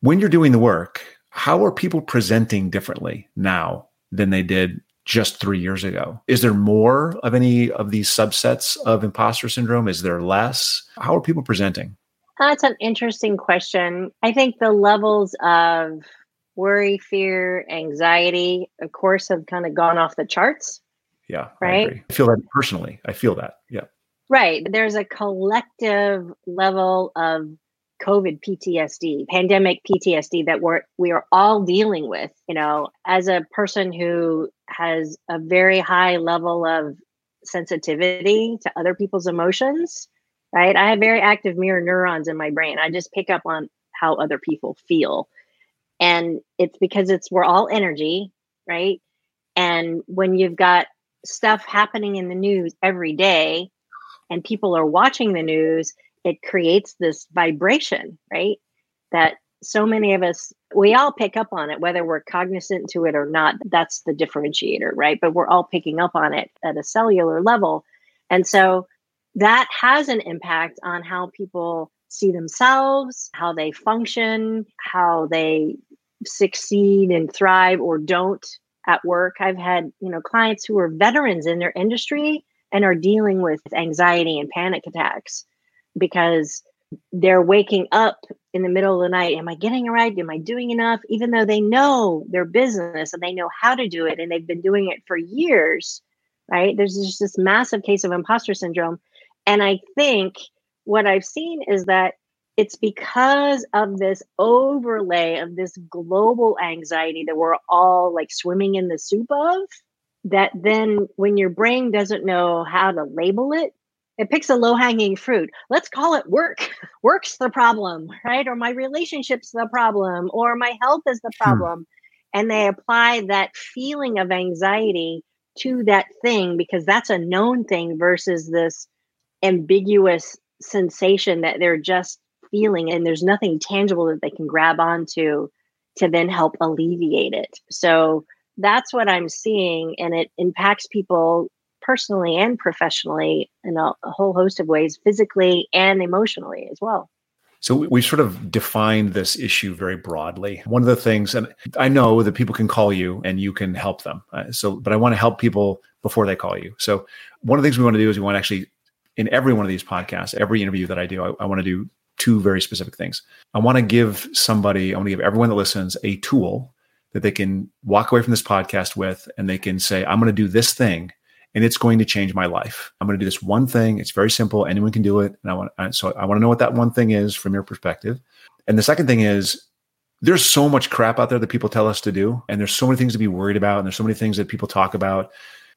When you're doing the work, how are people presenting differently now than they did just three years ago? Is there more of any of these subsets of imposter syndrome? Is there less? How are people presenting? That's an interesting question. I think the levels of worry, fear, anxiety, of course, have kind of gone off the charts. Yeah. Right. I, I, feel that personally. I feel that. Yeah. Right. There's a collective level of COVID PTSD, pandemic PTSD that we're we are all dealing with. You know, as a person who has a very high level of sensitivity to other people's emotions, right? I have very active mirror neurons in my brain. I just pick up on how other people feel and it's because it's we're all energy right and when you've got stuff happening in the news every day and people are watching the news it creates this vibration right? That so many of us we all pick up on it whether we're cognizant to it or not that's the differentiator right? But we're all picking up on it at a cellular level. And so that has an impact on how people see themselves how they function how they succeed and thrive or don't at work. I've had, you know, clients who are veterans in their industry and are dealing with anxiety and panic attacks because they're waking up in the middle of the night. Am I getting it right? Am I doing enough? Even though they know their business and they know how to do it and they've been doing it for years, right? There's just this massive case of imposter syndrome. And I think what I've seen is that it's because of this overlay of this global anxiety that we're all like swimming in the soup of that then when your brain doesn't know how to label it it picks a low hanging fruit let's call it work work's the problem right or my relationship's the problem or my health is the hmm. problem hmm. and they apply that feeling of anxiety to that thing because that's a known thing versus this ambiguous sensation that they're just feeling and there's nothing tangible that they can grab onto to then help alleviate it. So that's what I'm seeing and it impacts people personally and professionally in a, a whole host of ways, physically and emotionally as well. So we sort of defined this issue very broadly. One of the things, and I know that people can call you and you can help them. Uh, so, but I want to help people before they call you. So one of the things we want to do is we want to actually, in every one of these podcasts, every interview that I do, I, I want to do two very specific things. I want to give somebody, I want to give everyone that listens a tool that they can walk away from this podcast with and they can say, I'm going to do this thing and it's going to change my life. I'm going to do this one thing. It's very simple. Anyone can do it. And I want, so I want to know what that one thing is from your perspective. And the second thing is there's so much crap out there that people tell us to do. And there's so many things to be worried about. And there's so many things that people talk about.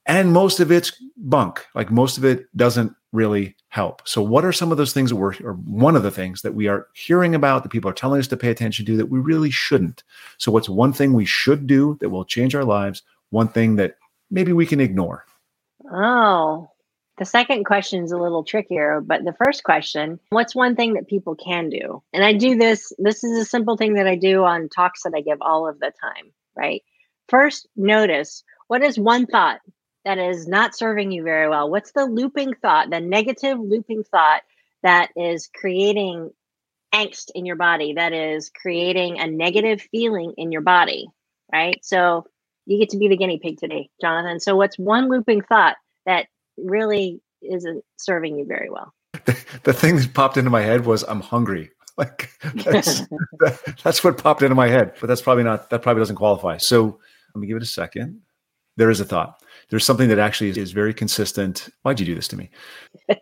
And most of it's bunk. Like most of it doesn't really help. So, what are some of those things that we're, or one of the things that we are hearing about that people are telling us to pay attention to that we really shouldn't? So, what's one thing we should do that will change our lives? One thing that maybe we can ignore? Oh, the second question is a little trickier, but the first question what's one thing that people can do? And I do this, this is a simple thing that I do on talks that I give all of the time, right? First, notice what is one thought that is not serving you very well? What's the looping thought, the negative looping thought that is creating angst in your body, that is creating a negative feeling in your body, right? So you get to be the guinea pig today, Jonathan. So, what's one looping thought that really isn't uh, serving you very well? The, the thing that popped into my head was, I'm hungry. Like that's, that's what popped into my head, but that's probably not, that probably doesn't qualify. So, let me give it a second. There is a thought there's something that actually is, is very consistent. Why'd you do this to me?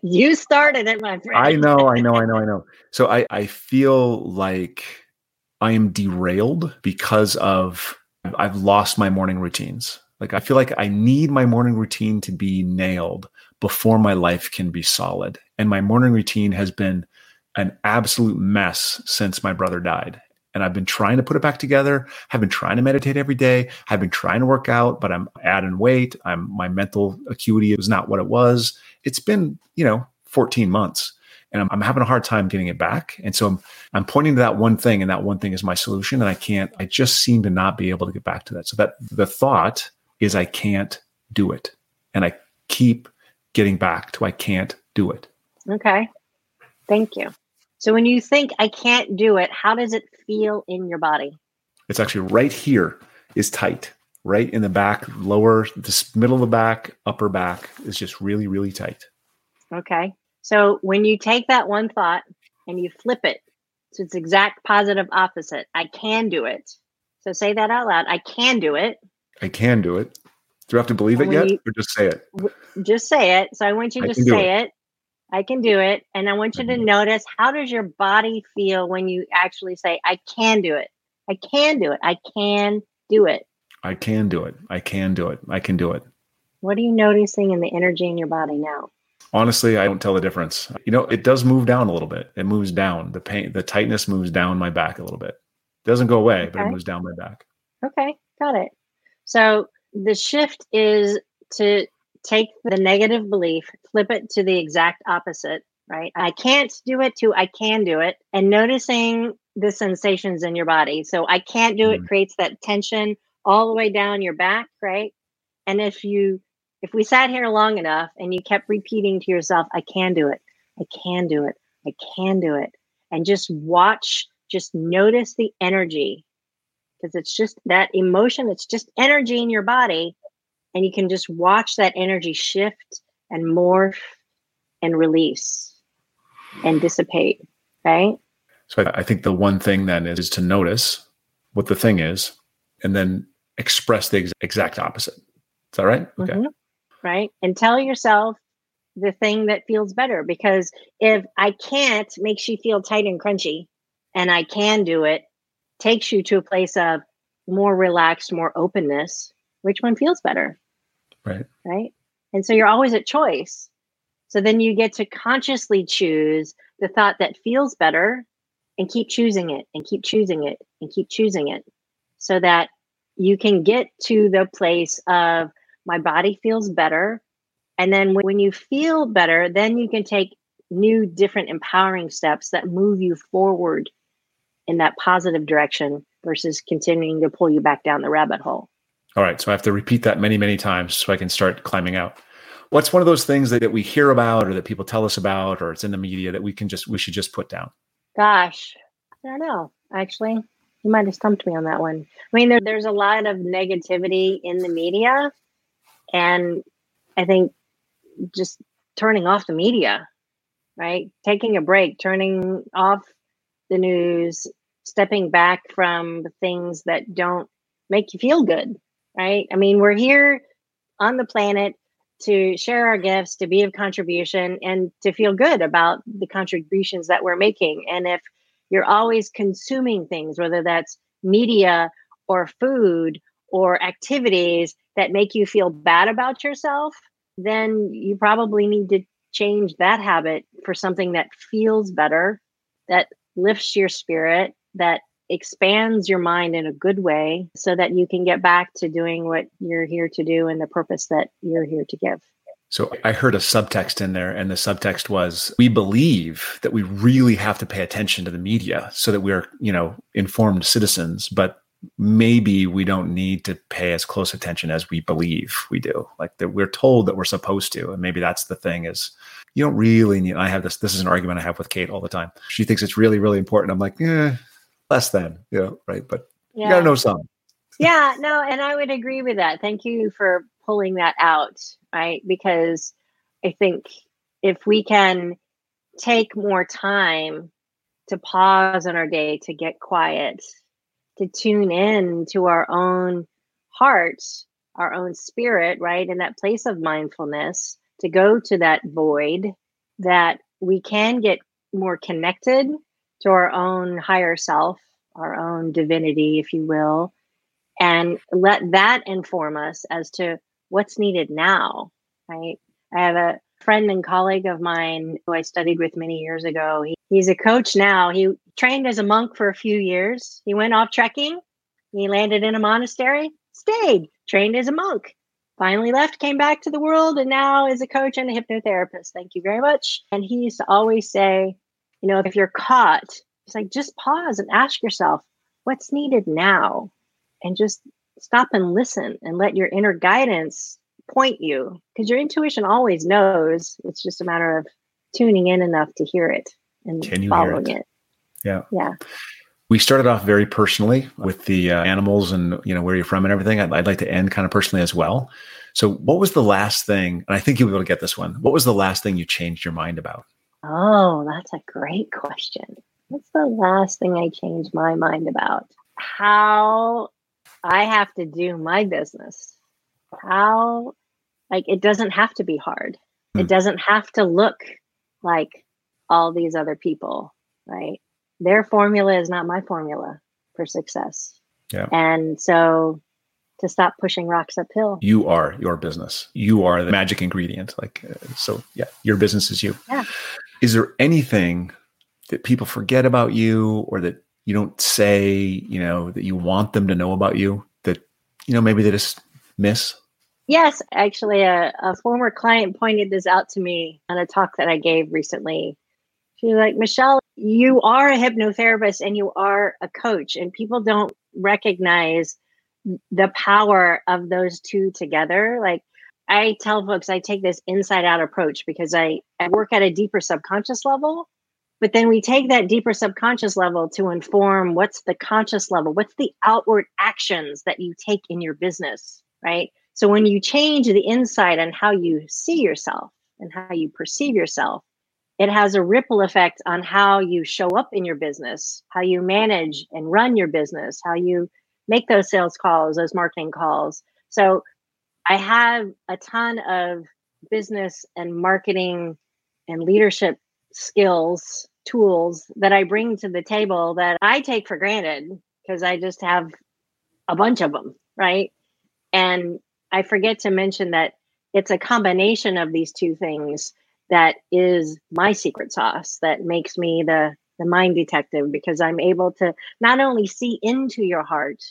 you started it, my friend. I know, I know, I know, I know. So I, I feel like I am derailed because of I've lost my morning routines. Like I feel like I need my morning routine to be nailed before my life can be solid. And my morning routine has been an absolute mess since my brother died. And I've been trying to put it back together. I've been trying to meditate every day. I've been trying to work out, but I'm adding weight. I'm my mental acuity is not what it was. It's been, you know, 14 months and I'm, I'm, having a hard time getting it back. And so I'm, I'm pointing to that one thing, and that one thing is my solution. And I can't, I just seem to not be able to get back to that. So that the thought is I can't do it. And I keep getting back to I can't do it. Okay. Thank you. So when you think I can't do it, how does it feel in your body? It's actually right here is tight. Right in the back, lower, this middle of the back, upper back is just really, really tight. Okay. So when you take that one thought and you flip it to its exact positive opposite, I can do it. So say that out loud. I can do it. I can do it. Do I have to believe it yet, you, or just say it? Just say it. So I want you to say it. it. I can do it, and I want you to notice how does your body feel when you actually say, "I can do it. I can do it. I can do it." I can do it. I can do it. I can do it. What are you noticing in the energy in your body now? Honestly, I don't tell the difference. You know, it does move down a little bit. It moves down. The pain, the tightness moves down my back a little bit. It doesn't go away, okay. but it moves down my back. Okay, got it. So the shift is to take the negative belief, flip it to the exact opposite, right? I can't do it to I can do it, and noticing the sensations in your body. So I can't do mm-hmm. it creates that tension all the way down your back, right? And if you if we sat here long enough and you kept repeating to yourself, I can do it, I can do it, I can do it, and just watch, just notice the energy because it's just that emotion, it's just energy in your body. And you can just watch that energy shift and morph and release and dissipate, right? So I think the one thing then is, is to notice what the thing is and then express the ex- exact opposite. Is that right? Okay. Mm-hmm right? And tell yourself the thing that feels better because if I can't makes you feel tight and crunchy and I can do it, takes you to a place of more relaxed, more openness. Which one feels better? Right. Right. And so you're always at choice. So then you get to consciously choose the thought that feels better and keep choosing it and keep choosing it and keep choosing it so that you can get to the place of my body feels better. And then when you feel better, then you can take new, different, empowering steps that move you forward in that positive direction versus continuing to pull you back down the rabbit hole. All right. So I have to repeat that many, many times so I can start climbing out. What's one of those things that, that we hear about or that people tell us about or it's in the media that we can just, we should just put down? Gosh, I don't know. Actually, you might have stumped me on that one. I mean, there, there's a lot of negativity in the media and I think just turning off the media, right? Taking a break, turning off the news, stepping back from the things that don't make you feel good, right? I mean, we're here on the planet to share our gifts, to be of contribution, and to feel good about the contributions that we're making. And if you're always consuming things, whether that's media or food or activities that make you feel bad about yourself, then you probably need to change that habit for something that feels better, that lifts your spirit, that expands your mind in a good way so that you can get back to doing what you're here to do and the purpose that you're here to give. So I heard a subtext in there, and the subtext was we believe that we really have to pay attention to the media so that we're, you know, informed citizens. But maybe we don't need to pay as close attention as we believe we do. Like that we're told that we're supposed to. And maybe that's the thing is you don't really need I have this this is an argument I have with Kate all the time. She thinks it's really, really important. I'm like, eh, less than, you know, right. But yeah. you gotta know some. yeah, no, and I would agree with that. Thank you for pulling that out, right? Because I think if we can take more time to pause in our day to get quiet to tune in to our own heart, our own spirit, right? In that place of mindfulness, to go to that void, that we can get more connected to our own higher self, our own divinity, if you will, and let that inform us as to what's needed now, right? I have a, friend and colleague of mine who I studied with many years ago. He, he's a coach now. He trained as a monk for a few years. He went off trekking. He landed in a monastery, stayed, trained as a monk, finally left, came back to the world, and now is a coach and a hypnotherapist. Thank you very much. And he used to always say, you know, if you're caught, it's like just pause and ask yourself, what's needed now? And just stop and listen and let your inner guidance point you because your intuition always knows. It's just a matter of tuning in enough to hear it and Can you following it? it. Yeah. Yeah. We started off very personally with the uh, animals and you know where you're from and everything. I'd, I'd like to end kind of personally as well. So, what was the last thing? And I think you'll be able to get this one. What was the last thing you changed your mind about? Oh, that's a great question. What's the last thing I changed my mind about? How I have to do my business. How, like, it doesn't have to be hard. Hmm. It doesn't have to look like all these other people, right? Their formula is not my formula for success. Yeah. And so to stop pushing rocks uphill. You are your business. You are the magic ingredient. Like, uh, so yeah, your business is you. Yeah. Is there anything that people forget about you or that you don't say, you know, that you want them to know about you that, you know, maybe they just miss? Yes, actually, a, a former client pointed this out to me on a talk that I gave recently. She was like, Michele, you are a hypnotherapist and you are a coach, and people don't recognize the power of those two together. Like, I tell folks I take this inside out approach because I, I work at a deeper subconscious level but then we take that deeper subconscious level to inform what's the conscious level, what's the outward actions that you take in your business, right? So when you change the inside on how you see yourself and how you perceive yourself, it has a ripple effect on how you show up in your business, how you manage and run your business, how you make those sales calls, those marketing calls. So I have a ton of business and marketing and leadership skills tools that I bring to the table that I take for granted because I just have a bunch of them, right? And I forget to mention that it's a combination of these two things that is my secret sauce that makes me the the mind detective because I'm able to not only see into your heart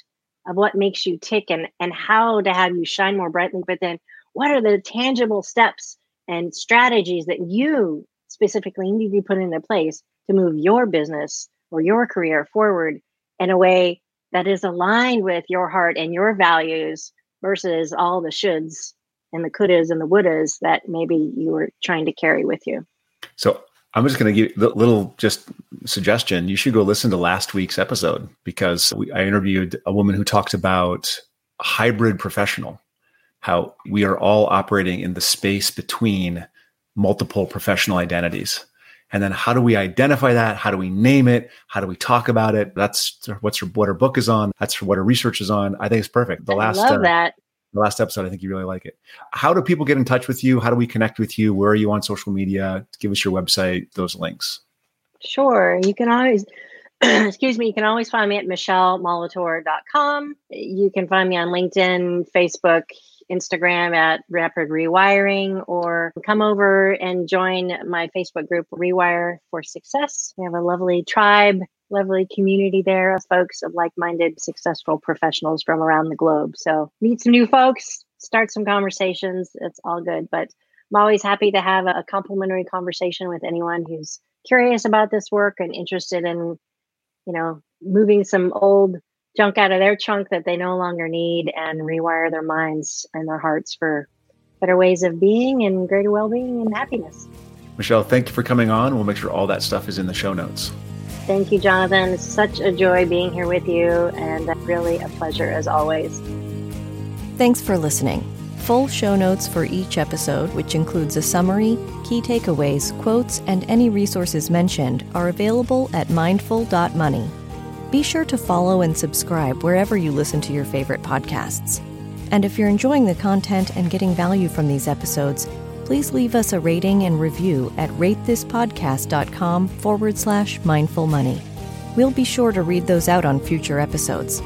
of what makes you tick and and how to have you shine more brightly, but then what are the tangible steps and strategies that you specifically need to put into place to move your business or your career forward in a way that is aligned with your heart and your values versus all the shoulds and the couldas and the wouldas that maybe you were trying to carry with you. So I'm just going to give a little just suggestion. You should go listen to last week's episode because we, I interviewed a woman who talked about hybrid professional, how we are all operating in the space between multiple professional identities. And then how do we identify that? How do we name it? How do we talk about it? That's what's what her book is on. That's what her research is on. I think it's perfect. The last I love uh, that. The last episode, I think you really like it. How do people get in touch with you? How do we connect with you? Where are you on social media? Give us your website, those links. Sure. You can always excuse me, you can always find me at michelemolitor.com. You can find me on LinkedIn, Facebook, Instagram at Rapid Rewiring, or come over and join my Facebook group, Rewire for Success. We have a lovely tribe, lovely community there of folks of like minded, successful professionals from around the globe. So meet some new folks, start some conversations. It's all good. But I'm always happy to have a complimentary conversation with anyone who's curious about this work and interested in, you know, moving some old junk out of their chunk that they no longer need and rewire their minds and their hearts for better ways of being and greater well-being and happiness. Michele, thank you for coming on. We'll make sure all that stuff is in the show notes. Thank you, Jonathan. It's such a joy being here with you and really a pleasure as always. Thanks for listening. Full show notes for each episode, which includes a summary, key takeaways, quotes, and any resources mentioned, are available at mindful.money. Be sure to follow and subscribe wherever you listen to your favorite podcasts. And if you're enjoying the content and getting value from these episodes, please leave us a rating and review at ratethispodcast.com forward slash mindful money. We'll be sure to read those out on future episodes.